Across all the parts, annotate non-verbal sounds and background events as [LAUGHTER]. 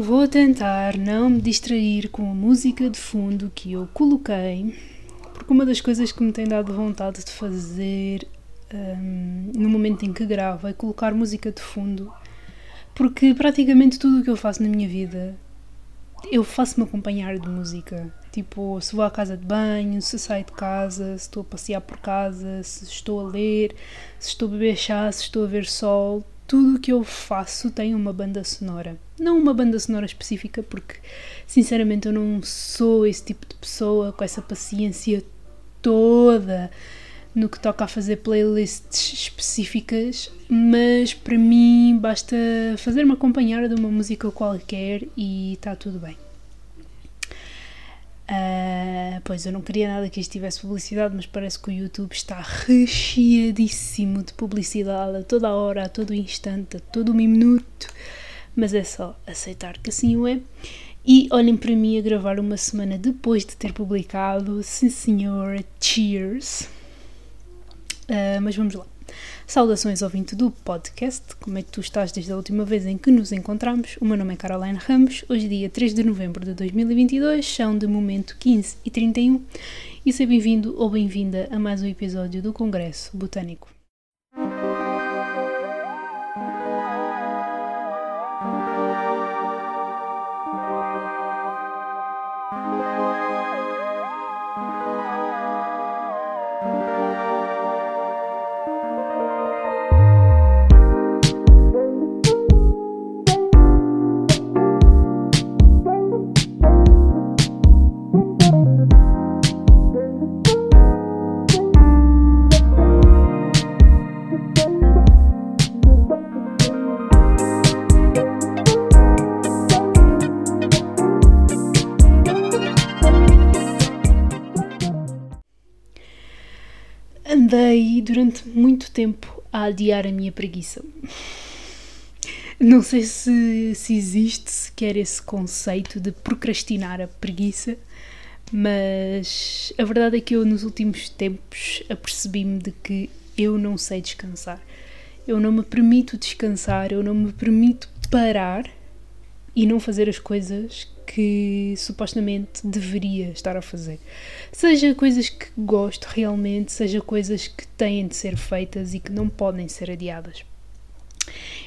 Vou tentar não me distrair com a música de fundo que eu coloquei, porque uma das coisas que me tem dado vontade de fazer um, no momento em que gravo é colocar música de fundo, porque praticamente tudo o que eu faço na minha vida eu faço-me acompanhar de música. Tipo, se vou à casa de banho, se saio de casa, se estou a passear por casa, se estou a ler, se estou a beber chá, se estou a ver sol, tudo o que eu faço tem uma banda sonora. Não uma banda sonora específica, porque sinceramente eu não sou esse tipo de pessoa com essa paciência toda no que toca a fazer playlists específicas, mas para mim basta fazer-me acompanhar de uma música qualquer e está tudo bem. Uh, pois eu não queria nada que isto tivesse publicidade, mas parece que o YouTube está recheadíssimo de publicidade a toda a hora, a todo instante, a todo minuto. Mas é só aceitar que assim o é. E olhem para mim a gravar uma semana depois de ter publicado, sim senhor, cheers! Uh, mas vamos lá. Saudações ouvinte do podcast, como é que tu estás desde a última vez em que nos encontramos? O meu nome é Caroline Ramos, hoje dia 3 de novembro de 2022, são de momento 15 e 31 e seja bem-vindo ou bem-vinda a mais um episódio do Congresso Botânico. Tempo a adiar a minha preguiça. Não sei se, se existe sequer esse conceito de procrastinar a preguiça, mas a verdade é que eu nos últimos tempos apercebi-me de que eu não sei descansar. Eu não me permito descansar, eu não me permito parar e não fazer as coisas que supostamente deveria estar a fazer. Seja coisas que gosto realmente, seja coisas que têm de ser feitas e que não podem ser adiadas.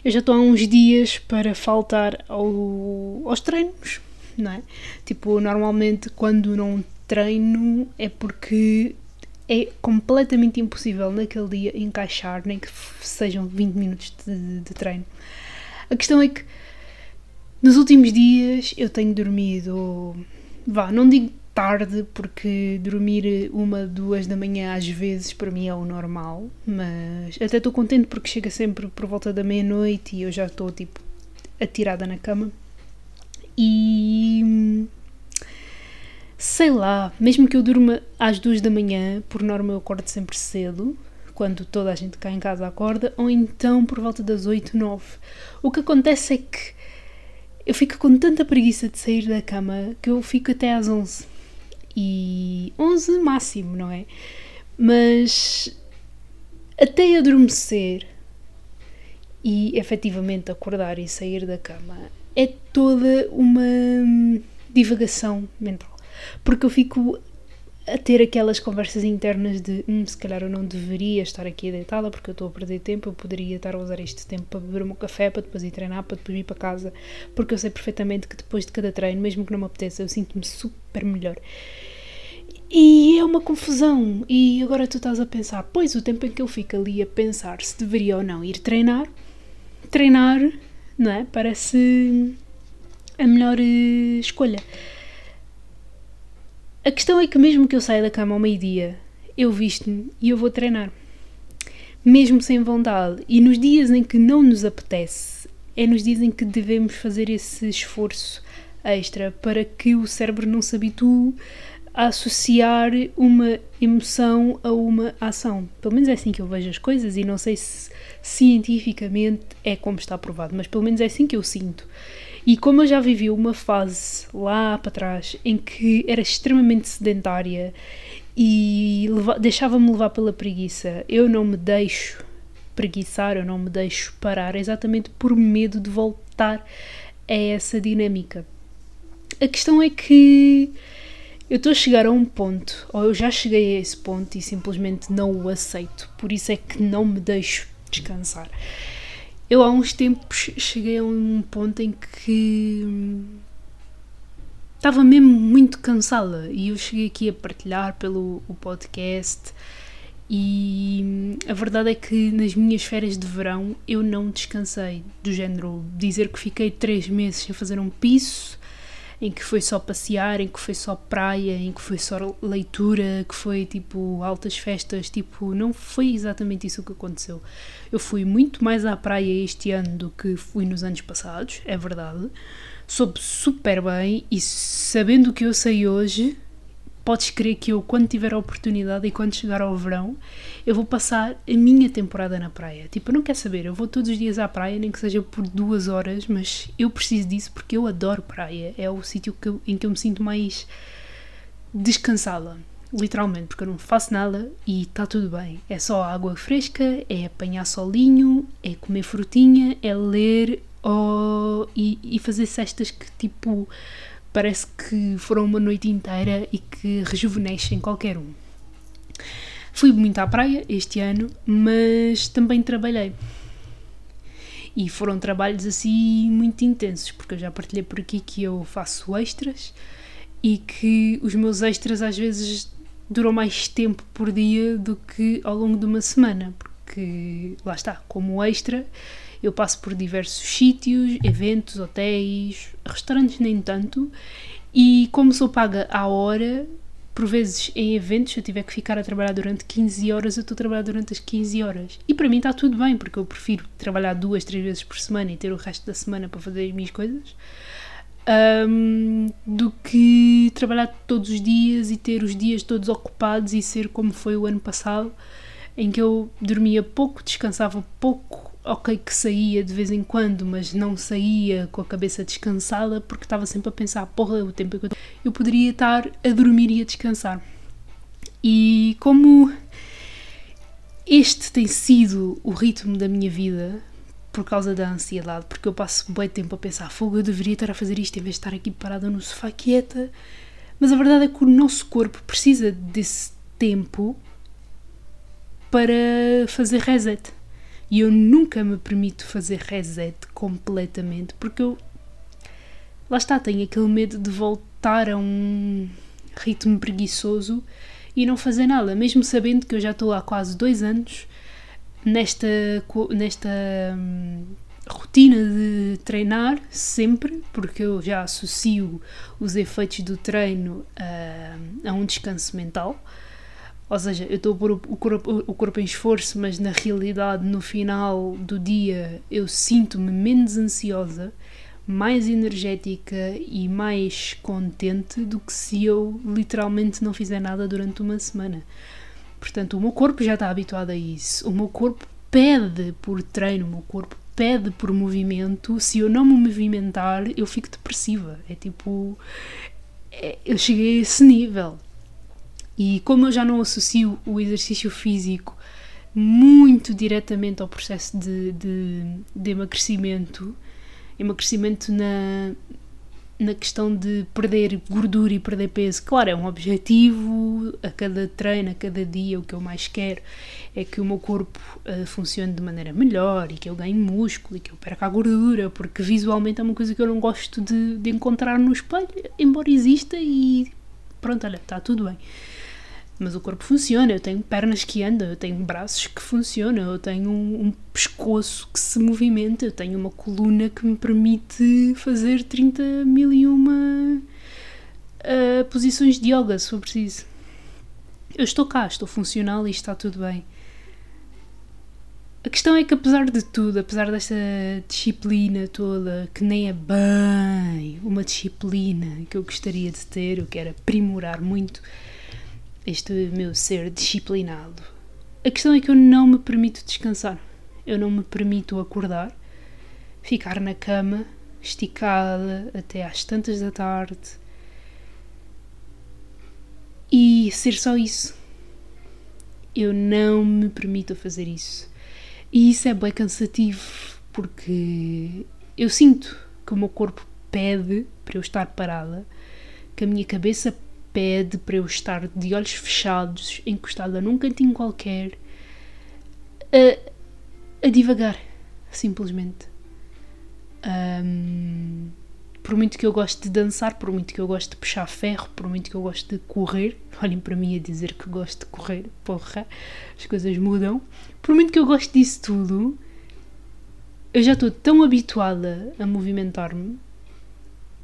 Eu já estou há uns dias para faltar ao, aos treinos, não é? Tipo, normalmente quando não treino é porque é completamente impossível naquele dia encaixar, nem que sejam 20 minutos de, de treino. A questão é que nos últimos dias eu tenho dormido, vá, não digo tarde, porque dormir uma, duas da manhã às vezes para mim é o normal, mas até estou contente porque chega sempre por volta da meia-noite e eu já estou tipo atirada na cama. E sei lá, mesmo que eu durma às duas da manhã, por norma eu acordo sempre cedo, quando toda a gente cá em casa acorda, ou então por volta das oito nove O que acontece é que eu fico com tanta preguiça de sair da cama que eu fico até às 11. E 11 máximo, não é? Mas até adormecer e efetivamente acordar e sair da cama é toda uma divagação mental. Porque eu fico a ter aquelas conversas internas de hum, se calhar eu não deveria estar aqui deitada porque eu estou a perder tempo, eu poderia estar a usar este tempo para beber o meu café, para depois ir treinar, para depois ir para casa, porque eu sei perfeitamente que depois de cada treino, mesmo que não me apeteça, eu sinto-me super melhor. E é uma confusão. E agora tu estás a pensar, pois o tempo em que eu fico ali a pensar se deveria ou não ir treinar, treinar, não é? Parece a melhor eh, escolha. A questão é que mesmo que eu saia da cama ao meio-dia, eu visto-me e eu vou treinar. Mesmo sem vontade. E nos dias em que não nos apetece, é nos dias em que devemos fazer esse esforço extra para que o cérebro não se habitue a associar uma emoção a uma ação. Pelo menos é assim que eu vejo as coisas e não sei se cientificamente é como está provado, mas pelo menos é assim que eu sinto. E como eu já vivi uma fase lá para trás em que era extremamente sedentária e deixava-me levar pela preguiça, eu não me deixo preguiçar, eu não me deixo parar, exatamente por medo de voltar é essa dinâmica. A questão é que eu estou a chegar a um ponto, ou eu já cheguei a esse ponto e simplesmente não o aceito, por isso é que não me deixo descansar. Eu há uns tempos cheguei a um ponto em que estava mesmo muito cansada e eu cheguei aqui a partilhar pelo o podcast e a verdade é que nas minhas férias de verão eu não descansei, do género dizer que fiquei três meses sem fazer um piso, em que foi só passear, em que foi só praia, em que foi só leitura, que foi tipo altas festas, tipo, não foi exatamente isso que aconteceu. Eu fui muito mais à praia este ano do que fui nos anos passados, é verdade. Soube super bem e sabendo o que eu sei hoje, podes crer que eu, quando tiver a oportunidade e quando chegar ao verão, eu vou passar a minha temporada na praia. Tipo, eu não quero saber, eu vou todos os dias à praia, nem que seja por duas horas, mas eu preciso disso porque eu adoro praia. É o sítio que em que eu me sinto mais descansada. Literalmente, porque eu não faço nada e está tudo bem. É só água fresca, é apanhar solinho, é comer frutinha, é ler oh, e, e fazer cestas que tipo parece que foram uma noite inteira e que rejuvenescem qualquer um. Fui muito à praia este ano, mas também trabalhei. E foram trabalhos assim muito intensos, porque eu já partilhei por aqui que eu faço extras e que os meus extras às vezes duram mais tempo por dia do que ao longo de uma semana, porque lá está, como extra, eu passo por diversos sítios, eventos, hotéis, restaurantes nem tanto, e como sou paga à hora, por vezes em eventos, se eu tiver que ficar a trabalhar durante 15 horas, eu estou a trabalhar durante as 15 horas. E para mim está tudo bem, porque eu prefiro trabalhar duas, três vezes por semana e ter o resto da semana para fazer as minhas coisas, um, do que trabalhar todos os dias e ter os dias todos ocupados e ser como foi o ano passado, em que eu dormia pouco, descansava pouco ok que saía de vez em quando, mas não saía com a cabeça descansada porque estava sempre a pensar, porra, o tempo que eu, eu poderia estar a dormir e a descansar. E como este tem sido o ritmo da minha vida por causa da ansiedade, porque eu passo bem tempo a pensar, fogo, eu deveria estar a fazer isto em vez de estar aqui parada no sofá quieta, mas a verdade é que o nosso corpo precisa desse tempo para fazer reset e eu nunca me permito fazer reset completamente porque eu. Lá está, tenho aquele medo de voltar a um ritmo preguiçoso e não fazer nada, mesmo sabendo que eu já estou há quase dois anos nesta, nesta hum, rotina de treinar sempre, porque eu já associo os efeitos do treino a, a um descanso mental. Ou seja, eu estou a pôr o corpo, o corpo em esforço, mas na realidade, no final do dia, eu sinto-me menos ansiosa, mais energética e mais contente do que se eu literalmente não fizer nada durante uma semana. Portanto, o meu corpo já está habituado a isso. O meu corpo pede por treino, o meu corpo pede por movimento. Se eu não me movimentar, eu fico depressiva. É tipo. É, eu cheguei a esse nível. E como eu já não associo o exercício físico muito diretamente ao processo de, de, de emagrecimento, emagrecimento na, na questão de perder gordura e perder peso, claro, é um objetivo a cada treino, a cada dia, o que eu mais quero é que o meu corpo uh, funcione de maneira melhor e que eu ganhe músculo e que eu perca a gordura, porque visualmente é uma coisa que eu não gosto de, de encontrar no espelho, embora exista e pronto, olha, está tudo bem mas o corpo funciona. Eu tenho pernas que andam, eu tenho braços que funcionam, eu tenho um, um, pescoço que se movimenta, eu tenho uma coluna que me permite fazer 30 mil e uma uh, posições de yoga, se for preciso. Eu estou cá, estou funcional e está tudo bem. A questão é que, apesar de tudo, apesar desta disciplina toda, que nem é bem uma disciplina que eu gostaria de ter, eu quero aprimorar muito este meu ser disciplinado. A questão é que eu não me permito descansar. Eu não me permito acordar, ficar na cama, esticada até às tantas da tarde e ser só isso. Eu não me permito fazer isso. E isso é bem cansativo porque eu sinto que o meu corpo pede para eu estar parada, que a minha cabeça pede para eu estar de olhos fechados, encostada num cantinho qualquer, a, a divagar, simplesmente. Um, por muito que eu goste de dançar, por muito que eu goste de puxar ferro, por muito que eu goste de correr, [LAUGHS] olhem para mim a dizer que gosto de correr, porra, as coisas mudam. Por muito que eu goste disso tudo, eu já estou tão habituada a movimentar-me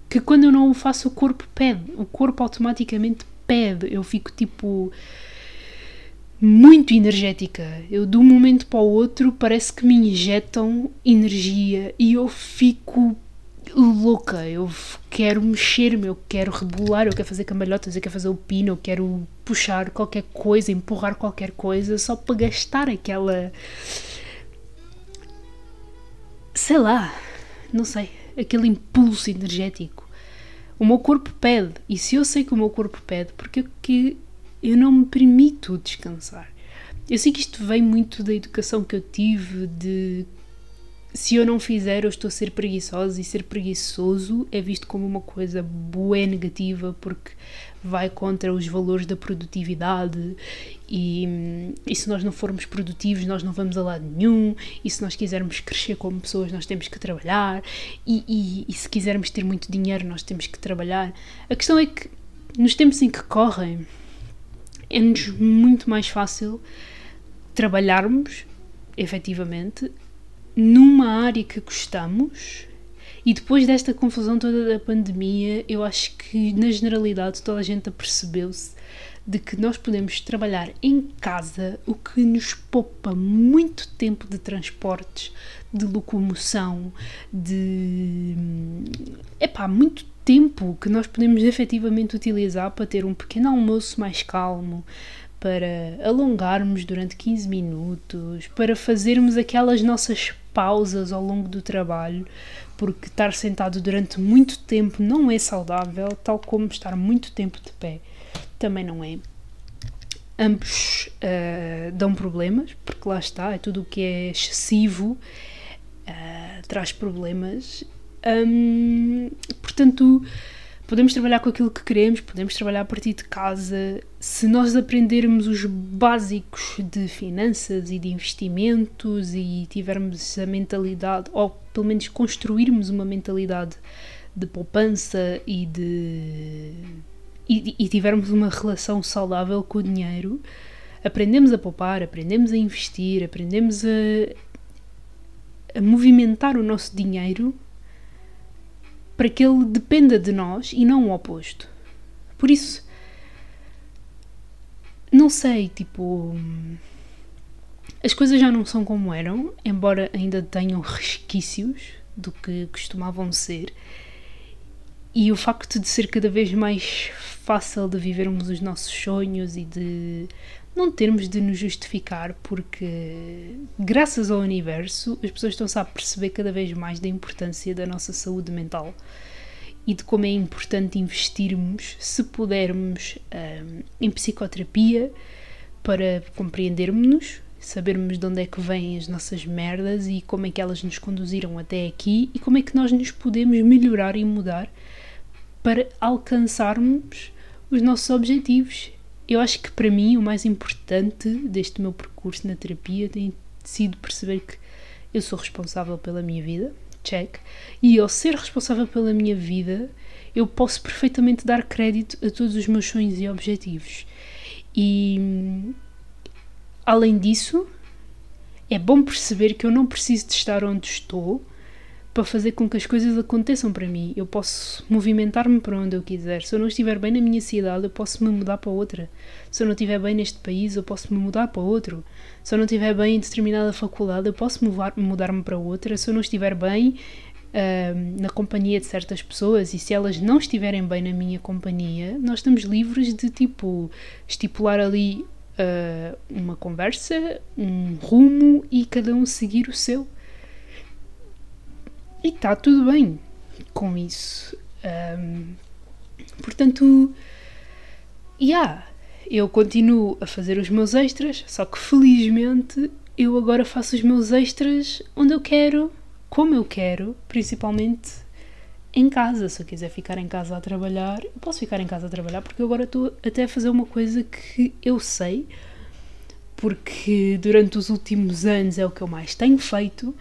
que quando eu não o faço, o corpo pede, o corpo automaticamente pede. Eu fico tipo muito energética. Eu de um momento para o outro parece que me injetam energia e eu fico louca. Eu quero mexer-me, eu quero rebolar, eu quero fazer cambalhotas, eu quero fazer o pino, eu quero puxar qualquer coisa, empurrar qualquer coisa só para gastar aquela. Sei lá, não sei, aquele impulso energético. O meu corpo pede, e se eu sei que o meu corpo pede, porque que eu não me permito descansar. Eu sei que isto vem muito da educação que eu tive, de se eu não fizer, eu estou a ser preguiçosa e ser preguiçoso é visto como uma coisa boa negativa porque vai contra os valores da produtividade e, e se nós não formos produtivos nós não vamos a lado nenhum e se nós quisermos crescer como pessoas nós temos que trabalhar e, e, e se quisermos ter muito dinheiro nós temos que trabalhar. A questão é que nos tempos em que correm é-nos muito mais fácil trabalharmos efetivamente numa área que gostamos e depois desta confusão toda da pandemia, eu acho que na generalidade toda a gente apercebeu-se de que nós podemos trabalhar em casa, o que nos poupa muito tempo de transportes, de locomoção, de. Epá, muito tempo que nós podemos efetivamente utilizar para ter um pequeno almoço mais calmo, para alongarmos durante 15 minutos, para fazermos aquelas nossas pausas ao longo do trabalho, porque estar sentado durante muito tempo não é saudável, tal como estar muito tempo de pé também não é. Ambos uh, dão problemas, porque lá está, é tudo o que é excessivo uh, traz problemas. Um, portanto, podemos trabalhar com aquilo que queremos, podemos trabalhar a partir de casa. Se nós aprendermos os básicos de finanças e de investimentos e tivermos a mentalidade, ou pelo menos construirmos uma mentalidade de poupança e de. e, e tivermos uma relação saudável com o dinheiro, aprendemos a poupar, aprendemos a investir, aprendemos a, a movimentar o nosso dinheiro para que ele dependa de nós e não o oposto. Por isso, não sei, tipo. As coisas já não são como eram, embora ainda tenham resquícios do que costumavam ser. E o facto de ser cada vez mais fácil de vivermos os nossos sonhos e de não termos de nos justificar, porque graças ao universo as pessoas estão-se a perceber cada vez mais da importância da nossa saúde mental e de como é importante investirmos, se pudermos, um, em psicoterapia para compreendermos-nos, sabermos de onde é que vêm as nossas merdas e como é que elas nos conduziram até aqui e como é que nós nos podemos melhorar e mudar para alcançarmos os nossos objetivos eu acho que para mim o mais importante deste meu percurso na terapia tem sido perceber que eu sou responsável pela minha vida, check, e ao ser responsável pela minha vida, eu posso perfeitamente dar crédito a todos os meus sonhos e objetivos. E além disso, é bom perceber que eu não preciso de estar onde estou para fazer com que as coisas aconteçam para mim. Eu posso movimentar-me para onde eu quiser. Se eu não estiver bem na minha cidade, eu posso me mudar para outra. Se eu não estiver bem neste país, eu posso me mudar para outro. Se eu não estiver bem em determinada faculdade, eu posso mudar-me para outra. Se eu não estiver bem uh, na companhia de certas pessoas e se elas não estiverem bem na minha companhia, nós estamos livres de tipo estipular ali uh, uma conversa, um rumo e cada um seguir o seu. E está tudo bem com isso. Um, portanto, yeah, eu continuo a fazer os meus extras, só que felizmente eu agora faço os meus extras onde eu quero, como eu quero, principalmente em casa. Se eu quiser ficar em casa a trabalhar, eu posso ficar em casa a trabalhar porque agora estou até a fazer uma coisa que eu sei, porque durante os últimos anos é o que eu mais tenho feito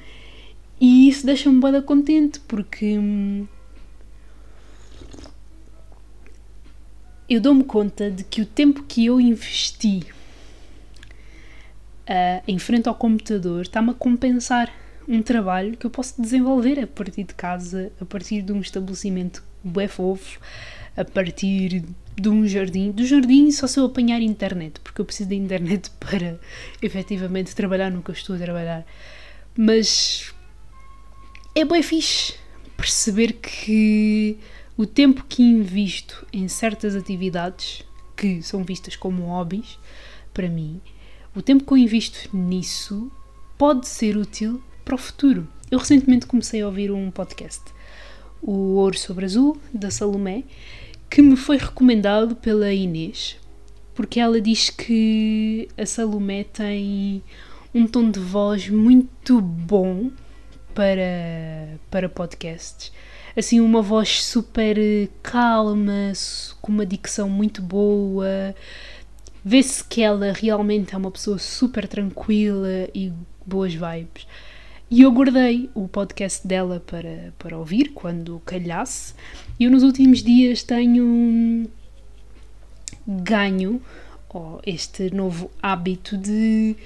e isso deixa-me bem contente porque hum, eu dou-me conta de que o tempo que eu investi uh, em frente ao computador está-me a compensar um trabalho que eu posso desenvolver a partir de casa, a partir de um estabelecimento bué fofo, a partir de um jardim. Do jardim só se eu apanhar internet, porque eu preciso da internet [LAUGHS] para efetivamente trabalhar no que eu estou a trabalhar. Mas é bem fixe perceber que o tempo que invisto em certas atividades que são vistas como hobbies, para mim, o tempo que eu invisto nisso pode ser útil para o futuro. Eu recentemente comecei a ouvir um podcast, o Ouro sobre Azul, da Salomé, que me foi recomendado pela Inês, porque ela diz que a Salomé tem um tom de voz muito bom para, para podcasts. Assim, uma voz super calma, com uma dicção muito boa. Vê-se que ela realmente é uma pessoa super tranquila e boas vibes. E eu guardei o podcast dela para, para ouvir quando calhasse. E eu nos últimos dias tenho ganho oh, este novo hábito de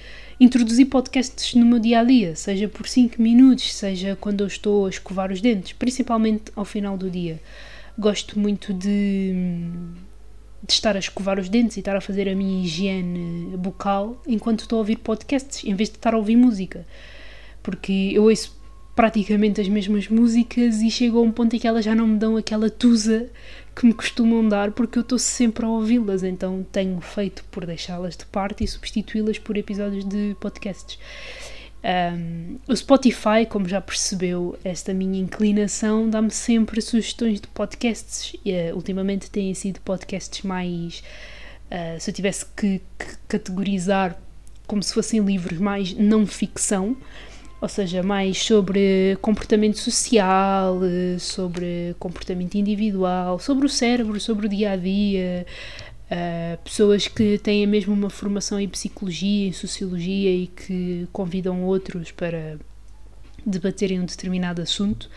introduzir podcasts no meu dia a dia, seja por 5 minutos, seja quando eu estou a escovar os dentes, principalmente ao final do dia. Gosto muito de, de estar a escovar os dentes e estar a fazer a minha higiene bucal enquanto estou a ouvir podcasts, em vez de estar a ouvir música porque eu ouço praticamente as mesmas músicas e chego a um ponto em que elas já não me dão aquela tusa que me costumam dar porque eu estou sempre a ouvi-las, então tenho feito por deixá-las de parte e substituí-las por episódios de podcasts. Um, o Spotify, como já percebeu, esta minha inclinação dá-me sempre sugestões de podcasts. E, uh, ultimamente têm sido podcasts mais. Uh, se eu tivesse que, que categorizar como se fossem livros mais não ficção, ou seja, mais sobre comportamento social, sobre comportamento individual, sobre o cérebro, sobre o dia a dia. Uh, pessoas que têm mesmo uma formação em psicologia, em sociologia e que convidam outros para debaterem um determinado assunto.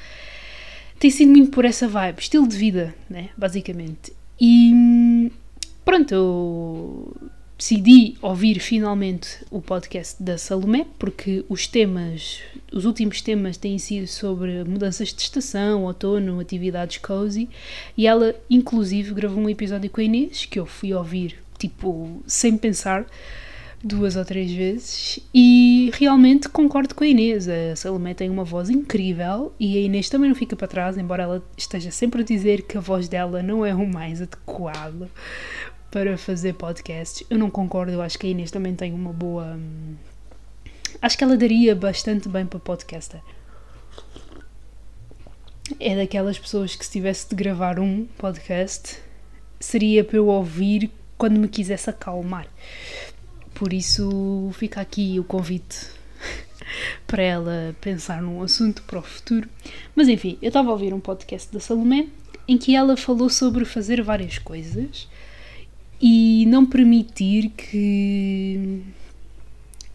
Tem sido muito por essa vibe, estilo de vida, né? basicamente. E pronto, eu decidi ouvir finalmente o podcast da Salomé, porque os temas, os últimos temas têm sido sobre mudanças de estação, outono, atividades cozy, e ela inclusive gravou um episódio com a Inês, que eu fui ouvir, tipo, sem pensar, duas ou três vezes, e realmente concordo com a Inês, a Salomé tem uma voz incrível, e a Inês também não fica para trás, embora ela esteja sempre a dizer que a voz dela não é o mais adequado para fazer podcasts. Eu não concordo, eu acho que a Inês também tem uma boa. Hum, acho que ela daria bastante bem para podcaster. É daquelas pessoas que se tivesse de gravar um podcast seria para eu ouvir quando me quisesse acalmar. Por isso fica aqui o convite [LAUGHS] para ela pensar num assunto para o futuro. Mas enfim, eu estava a ouvir um podcast da Salomé em que ela falou sobre fazer várias coisas e não permitir que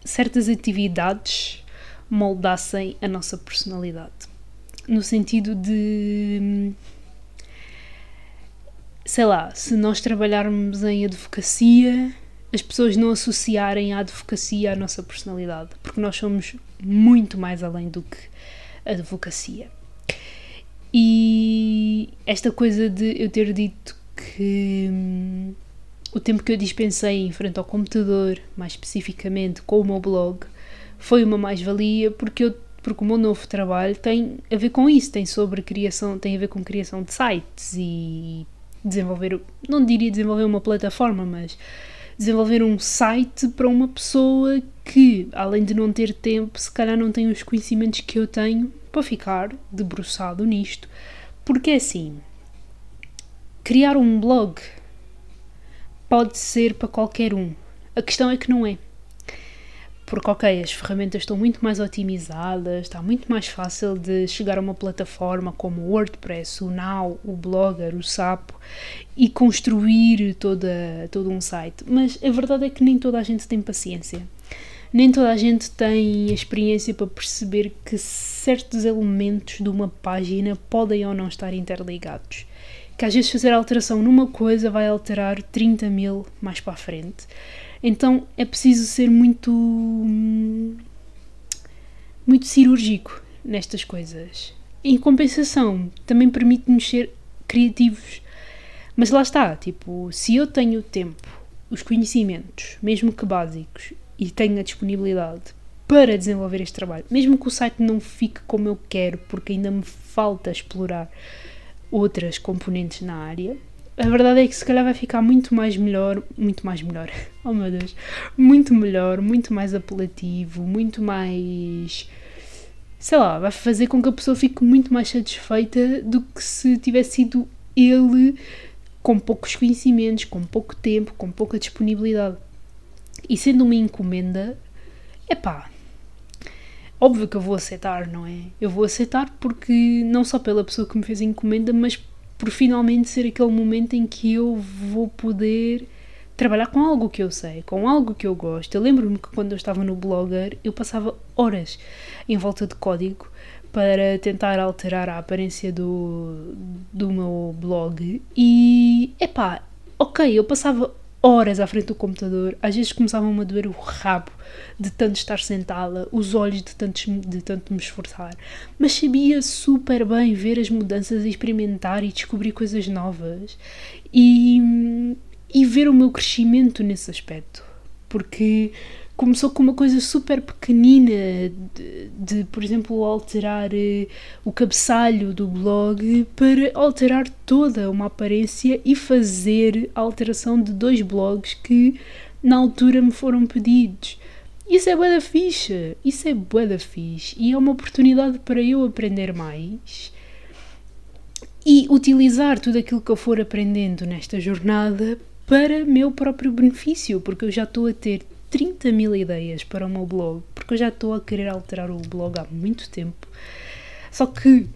certas atividades moldassem a nossa personalidade. No sentido de. Sei lá, se nós trabalharmos em advocacia, as pessoas não associarem a advocacia à nossa personalidade, porque nós somos muito mais além do que a advocacia. E esta coisa de eu ter dito que o tempo que eu dispensei em frente ao computador, mais especificamente com o meu blog, foi uma mais-valia porque porque o meu novo trabalho tem a ver com isso, tem sobre criação, tem a ver com criação de sites e desenvolver, não diria desenvolver uma plataforma, mas desenvolver um site para uma pessoa que, além de não ter tempo, se calhar não tem os conhecimentos que eu tenho para ficar debruçado nisto. Porque é assim, criar um blog pode ser para qualquer um. A questão é que não é. Porque, ok, as ferramentas estão muito mais otimizadas, está muito mais fácil de chegar a uma plataforma como o WordPress, o Now, o Blogger, o Sapo e construir toda, todo um site. Mas a verdade é que nem toda a gente tem paciência. Nem toda a gente tem experiência para perceber que certos elementos de uma página podem ou não estar interligados. Que às vezes fazer alteração numa coisa vai alterar 30 mil mais para a frente. Então é preciso ser muito. muito cirúrgico nestas coisas. Em compensação, também permite-nos ser criativos. Mas lá está, tipo, se eu tenho tempo, os conhecimentos, mesmo que básicos, e tenho a disponibilidade para desenvolver este trabalho, mesmo que o site não fique como eu quero, porque ainda me falta explorar outras componentes na área, a verdade é que se calhar vai ficar muito mais melhor, muito mais melhor, [LAUGHS] oh meu Deus, muito melhor, muito mais apelativo, muito mais. sei lá, vai fazer com que a pessoa fique muito mais satisfeita do que se tivesse sido ele com poucos conhecimentos, com pouco tempo, com pouca disponibilidade. E sendo uma encomenda, é pá, óbvio que eu vou aceitar, não é? Eu vou aceitar porque não só pela pessoa que me fez a encomenda, mas por finalmente ser aquele momento em que eu vou poder trabalhar com algo que eu sei, com algo que eu gosto. Eu lembro-me que quando eu estava no Blogger, eu passava horas em volta de código para tentar alterar a aparência do, do meu blog e, epá, ok, eu passava horas à frente do computador, às vezes começavam a doer o rabo de tanto estar sentada, os olhos de tanto, de tanto me esforçar, mas sabia super bem ver as mudanças, experimentar e descobrir coisas novas e, e ver o meu crescimento nesse aspecto, porque começou com uma coisa super pequenina de, de, por exemplo, alterar uh, o cabeçalho do blog para alterar toda uma aparência e fazer a alteração de dois blogs que na altura me foram pedidos. Isso é bué da ficha, isso é bué da fixe e é uma oportunidade para eu aprender mais e utilizar tudo aquilo que eu for aprendendo nesta jornada para meu próprio benefício, porque eu já estou a ter 30 mil ideias para o meu blog, porque eu já estou a querer alterar o blog há muito tempo. Só que,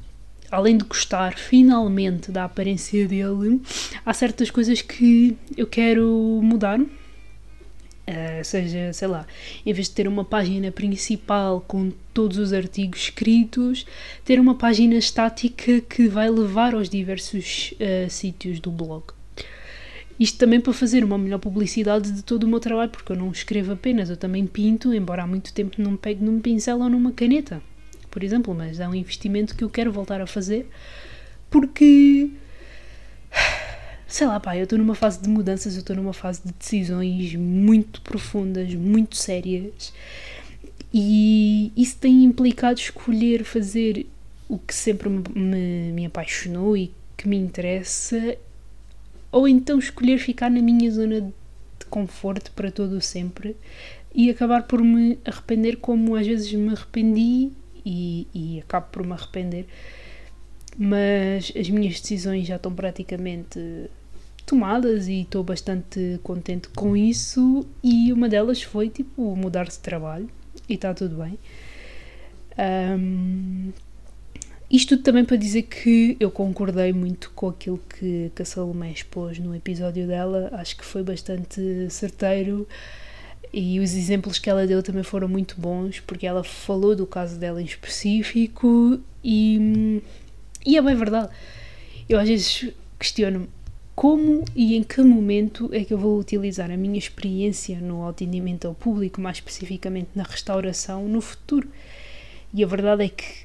além de gostar finalmente da aparência dele, há certas coisas que eu quero mudar. Uh, seja, sei lá, em vez de ter uma página principal com todos os artigos escritos, ter uma página estática que vai levar aos diversos uh, sítios do blog. Isto também para fazer uma melhor publicidade de todo o meu trabalho, porque eu não escrevo apenas, eu também pinto, embora há muito tempo não pegue num pincel ou numa caneta, por exemplo, mas é um investimento que eu quero voltar a fazer, porque sei lá, pá, eu estou numa fase de mudanças, eu estou numa fase de decisões muito profundas, muito sérias, e isso tem implicado escolher fazer o que sempre me, me, apaixonou e que me interessa ou então escolher ficar na minha zona de conforto para todo o sempre e acabar por me arrepender como às vezes me arrependi e, e acabo por me arrepender. Mas as minhas decisões já estão praticamente tomadas e estou bastante contente com isso e uma delas foi tipo mudar de trabalho e está tudo bem. Um, isto também para dizer que eu concordei muito com aquilo que, que a Salomé expôs no episódio dela, acho que foi bastante certeiro e os exemplos que ela deu também foram muito bons, porque ela falou do caso dela em específico e, e é bem verdade. Eu às vezes questiono-me como e em que momento é que eu vou utilizar a minha experiência no atendimento ao público, mais especificamente na restauração, no futuro. E a verdade é que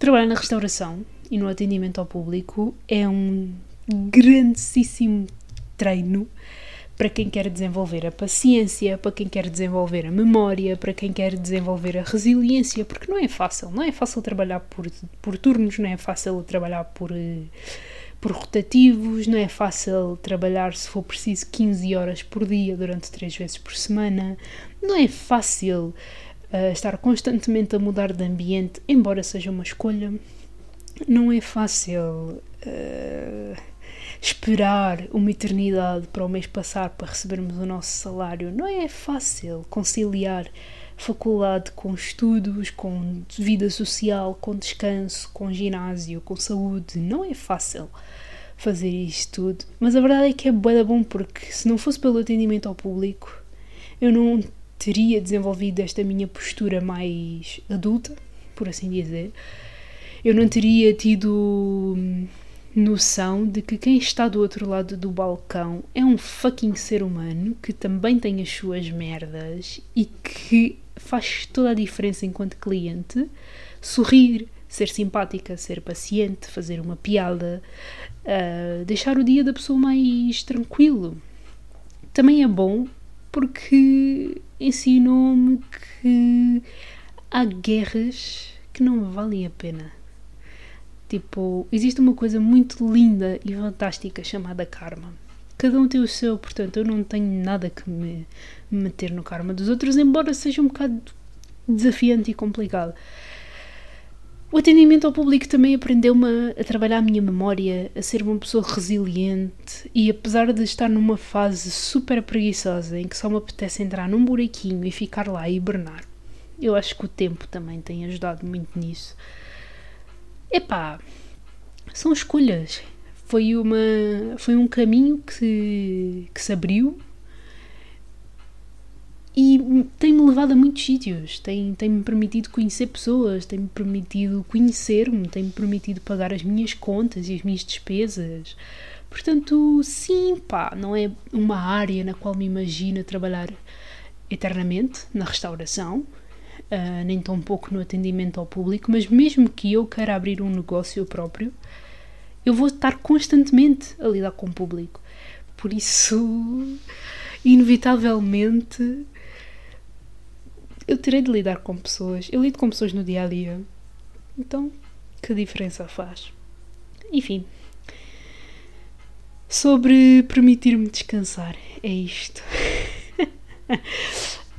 Trabalhar na restauração e no atendimento ao público é um grandíssimo treino para quem quer desenvolver a paciência, para quem quer desenvolver a memória, para quem quer desenvolver a resiliência, porque não é fácil, não é fácil trabalhar por, por turnos, não é fácil trabalhar por, por rotativos, não é fácil trabalhar se for preciso 15 horas por dia durante 3 vezes por semana, não é fácil uh, estar constantemente a mudar de ambiente, embora seja uma escolha, não é fácil uh, esperar uma eternidade para o mês passar para recebermos o nosso salário. Não é fácil conciliar faculdade com estudos, com vida social, com descanso, com ginásio, com saúde. Não é fácil fazer isto tudo. Mas a verdade é que é bué bom porque se não fosse pelo atendimento ao público, eu não teria desenvolvido esta minha postura mais adulta, por assim dizer. Eu não teria tido noção de que quem está do outro lado do balcão é um fucking ser humano que também tem as suas merdas e que faz toda a diferença enquanto cliente. Sorrir, ser simpática, ser paciente, fazer uma piada, uh, deixar o dia da pessoa mais tranquilo. Também é bom porque ensinou-me que há guerras que não valem a pena. Tipo, existe uma coisa muito linda e fantástica chamada karma. Cada um tem o seu, portanto, eu não tenho nada que me meter no karma dos outros, embora seja um bocado desafiante e complicado. O atendimento ao público também aprendeu-me a, trabalhar a minha memória, a ser uma pessoa resiliente e apesar de estar numa fase super preguiçosa em que só me apetece entrar num buraquinho e ficar lá e hibernar, eu acho que o tempo também tem ajudado muito nisso. Epá, são escolhas. Foi, uma, foi um caminho que, que se abriu e tem-me levado a muitos sítios, tem-me tem permitido conhecer pessoas, tem-me permitido conhecer-me, tem-me permitido pagar as minhas contas e as minhas despesas. Portanto, sim, pá, não é uma área na qual me imagino trabalhar eternamente, na restauração, uh, nem tão pouco no atendimento ao público, mas mesmo que eu queira abrir um negócio próprio, eu vou estar constantemente a lidar com o público. Por isso, [LAUGHS] inevitavelmente, eu terei de lidar com pessoas. Eu lido com pessoas no dia a dia. Então, que diferença faz? Enfim. Sobre permitir-me descansar. É isto. [LAUGHS]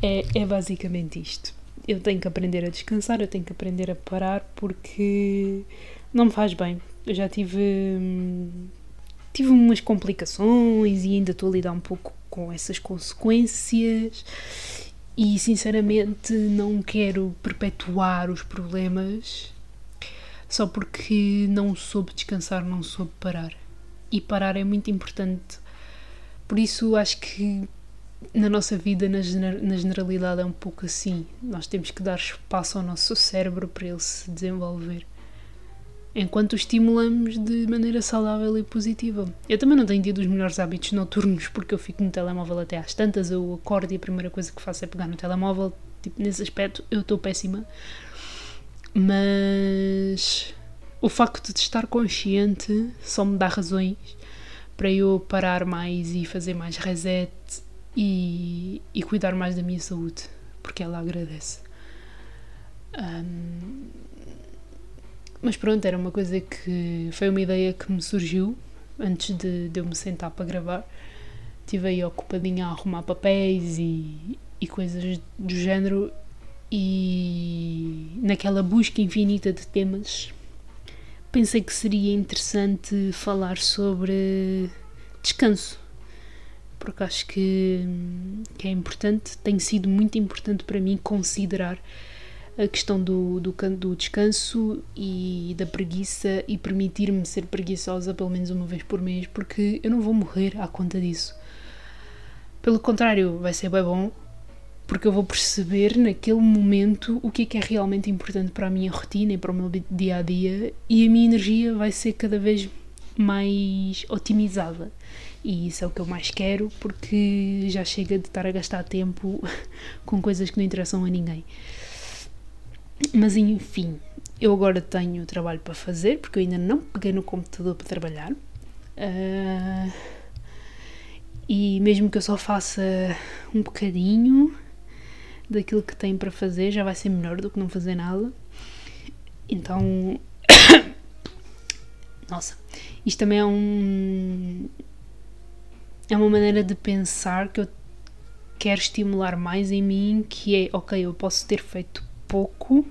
é, é basicamente isto. Eu tenho que aprender a descansar, eu tenho que aprender a parar porque não me faz bem. Eu já tive. Tive umas complicações e ainda estou a lidar um pouco com essas consequências e sinceramente não quero perpetuar os problemas só porque não soube descansar, não soube parar. E parar é muito importante. Por isso acho que na nossa vida, na, na generalidade, é um pouco assim. Nós temos que dar espaço ao nosso cérebro para ele se desenvolver enquanto estimulamos de maneira saudável e positiva. Eu também não tenho tido os melhores hábitos noturnos porque eu fico no telemóvel até às tantas, eu acordo e a primeira coisa que faço é pegar no telemóvel. Tipo, nesse aspecto eu estou péssima. Mas o facto de estar consciente só me dá razões para eu parar mais e fazer mais reset e, e cuidar mais da minha saúde, porque ela agradece. Um, mas pronto, era uma coisa que foi uma ideia que me surgiu antes de, de eu me sentar para gravar. Estive aí ocupadinha a arrumar papéis e, e coisas do género, e naquela busca infinita de temas, pensei que seria interessante falar sobre descanso, porque acho que, que é importante, tem sido muito importante para mim considerar a questão do, do, do descanso e da preguiça e permitir-me ser preguiçosa pelo menos uma vez por mês, porque eu não vou morrer à conta disso. Pelo contrário, vai ser bem bom, porque eu vou perceber naquele momento o que é que é realmente importante para a minha rotina e para o meu dia a dia e a minha energia vai ser cada vez mais otimizada. E isso é o que eu mais quero, porque já chega de estar a gastar tempo [LAUGHS] com coisas que não interessam a ninguém. Mas enfim, eu agora tenho trabalho para fazer, porque eu ainda não peguei no computador para trabalhar. Uh, e mesmo que eu só faça um bocadinho daquilo que tenho para fazer, já vai ser melhor do que não fazer nada. Então. [COUGHS] Nossa, isto também é um. É uma maneira de pensar que eu quero estimular mais em mim, que é, ok, eu posso ter feito pouco,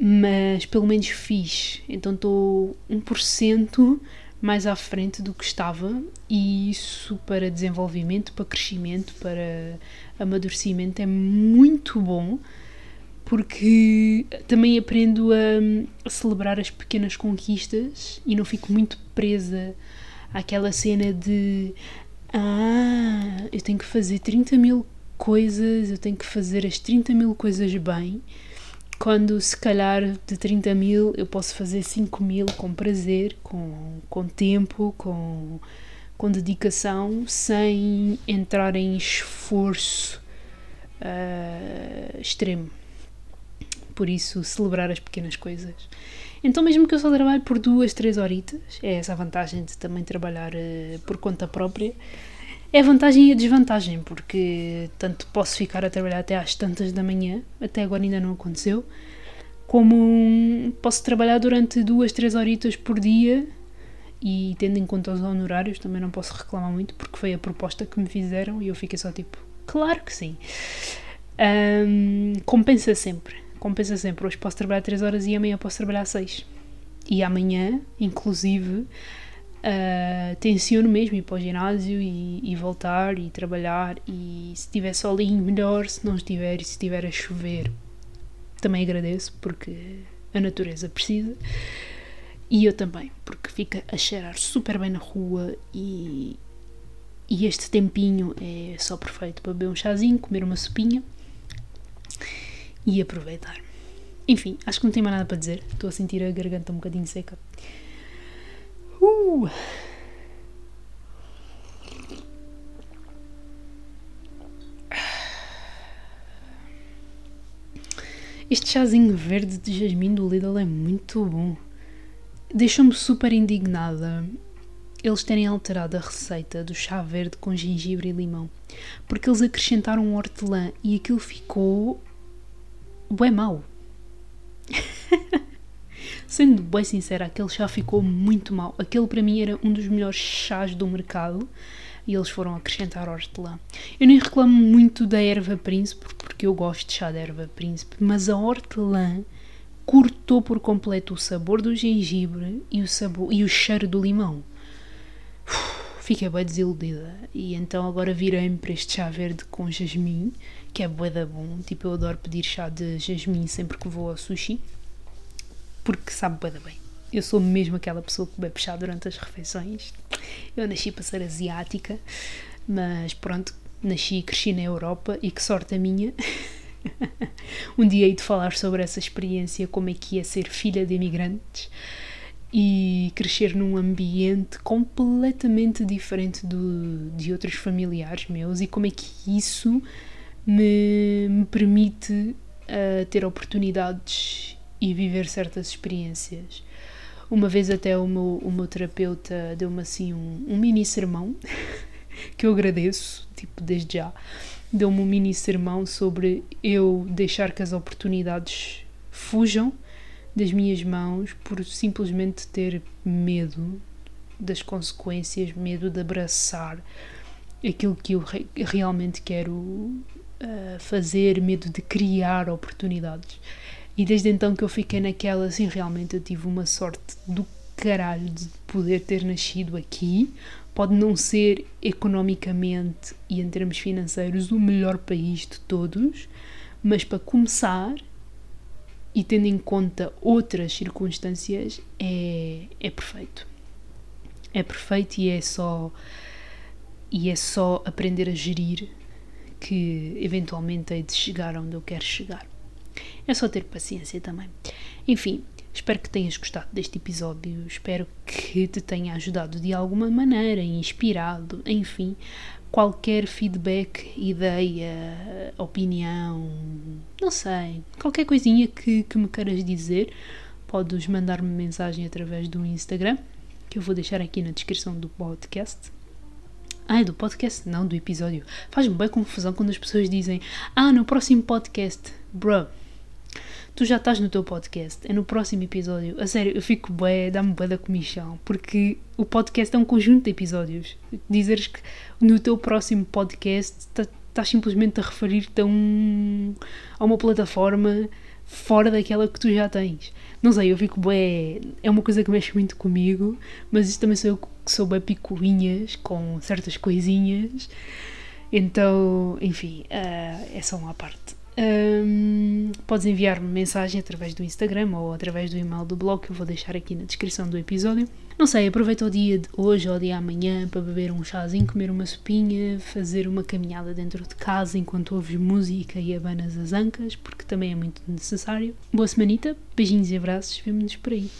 mas pelo menos fiz. Então estou 1% mais à frente do que estava, e isso para desenvolvimento, para crescimento, para amadurecimento é muito bom, porque também aprendo a, a celebrar as pequenas conquistas e não fico muito presa àquela cena de ah, eu tenho que fazer 30 mil coisas, eu tenho que fazer as 30 mil coisas bem, quando se calhar de 30 mil eu posso fazer 5 mil com prazer, com, com tempo, com, com dedicação, sem entrar em esforço uh, extremo. Por isso, celebrar as pequenas coisas. Então, mesmo que eu só trabalhe por duas, três horitas, é essa a vantagem de também trabalhar uh, por conta própria é vantagem e a desvantagem, porque tanto posso ficar a trabalhar até às tantas da manhã, até agora ainda não aconteceu, como posso trabalhar durante duas, três horitas por dia e tendo em conta os honorários também não posso reclamar muito porque foi a proposta que me fizeram e eu fiquei só tipo, claro que sim. Um, compensa sempre, compensa sempre. Hoje posso trabalhar 3 horas e amanhã posso trabalhar 6. E amanhã, inclusive, uh, tenciono mesmo ir para o ginásio e, e, voltar e trabalhar e se estiver solinho melhor, se não estiver e se estiver a chover também agradeço porque a natureza precisa e eu também porque fica a cheirar super bem na rua e, e este tempinho é só perfeito para beber um chazinho, comer uma sopinha e aproveitar. Enfim, acho que não tenho mais nada para dizer. Estou a sentir a garganta um bocadinho seca. Uh! Este chazinho verde de jasmim do Lidl é muito bom. Deixa-me super indignada eles terem alterado a receita do chá verde com gengibre e limão, porque eles acrescentaram hortelã e aquilo ficou bem mau. [LAUGHS] Sendo bem sincera, aquele chá ficou muito mal. Aquele para mim era um dos melhores chás do mercado e eles foram acrescentar hortelã. Eu nem reclamo muito da erva príncipe, porque eu gosto de chá de erva príncipe, mas a hortelã cortou por completo o sabor do gengibre e o, sabor, e o cheiro do limão. Uf, fiquei bem desiludida. E então agora virei-me para este chá verde com jasmim, que é bué da bom. Tipo, eu adoro pedir chá de jasmim sempre que vou ao sushi porque sabe bem. Eu sou mesmo aquela pessoa que bebe chá durante as refeições. Eu nasci para ser asiática, mas pronto, nasci e cresci na Europa e que sorte a minha. [LAUGHS] um dia hei de falar sobre essa experiência, como é que é ser filha de imigrantes e crescer num ambiente completamente diferente do, de outros familiares meus e como é que isso me, me permite uh, ter oportunidades e viver certas experiências. Uma vez até o meu, o meu terapeuta deu-me assim um, um mini sermão, [LAUGHS] que eu agradeço, tipo, desde já. Deu-me um mini sermão sobre eu deixar que as oportunidades fujam das minhas mãos por simplesmente ter medo das consequências, medo de abraçar aquilo que eu re realmente quero uh, fazer, medo de criar oportunidades. E desde então que eu fiquei naquela, assim, realmente eu tive uma sorte do caralho de poder ter nascido aqui. Pode não ser economicamente e em termos financeiros o melhor país de todos, mas para começar e tendo em conta outras circunstâncias, é, é perfeito. É perfeito e é só e é só aprender a gerir que eventualmente hei de chegar onde eu quero chegar. É só ter paciência também. Enfim, espero que tenhas gostado deste episódio, espero que te tenha ajudado de alguma maneira, inspirado, enfim, qualquer feedback, ideia, opinião, não sei, qualquer coisinha que, que me queiras dizer, podes mandar-me mensagem através do Instagram, que eu vou deixar aqui na descrição do podcast. Ah, é do podcast? Não, do episódio. Faz-me bem confusão quando as pessoas dizem Ah, no próximo podcast. Bro, tu já estás no teu podcast, é no próximo episódio. A sério, eu fico bué, dá-me bué da comissão, porque o podcast é um conjunto de episódios. Dizeres que no teu próximo podcast estás simplesmente a referir-te a, um, a uma plataforma fora daquela que tu já tens. Não sei, eu fico bem. É uma coisa que mexe muito comigo, mas isso também sou eu que sou bem picuinhas com certas coisinhas. Então, enfim, uh, é só uma parte. Um, podes enviar-me mensagem através do Instagram ou através do e-mail do blog que eu vou deixar aqui na descrição do episódio. Não sei, aproveita o dia de hoje ou o dia amanhã para beber um chazinho, comer uma sopinha, fazer uma caminhada dentro de casa enquanto ouves música e abanas as ancas, porque também é muito necessário. Boa semanita, beijinhos e abraços, vemo-nos por aí.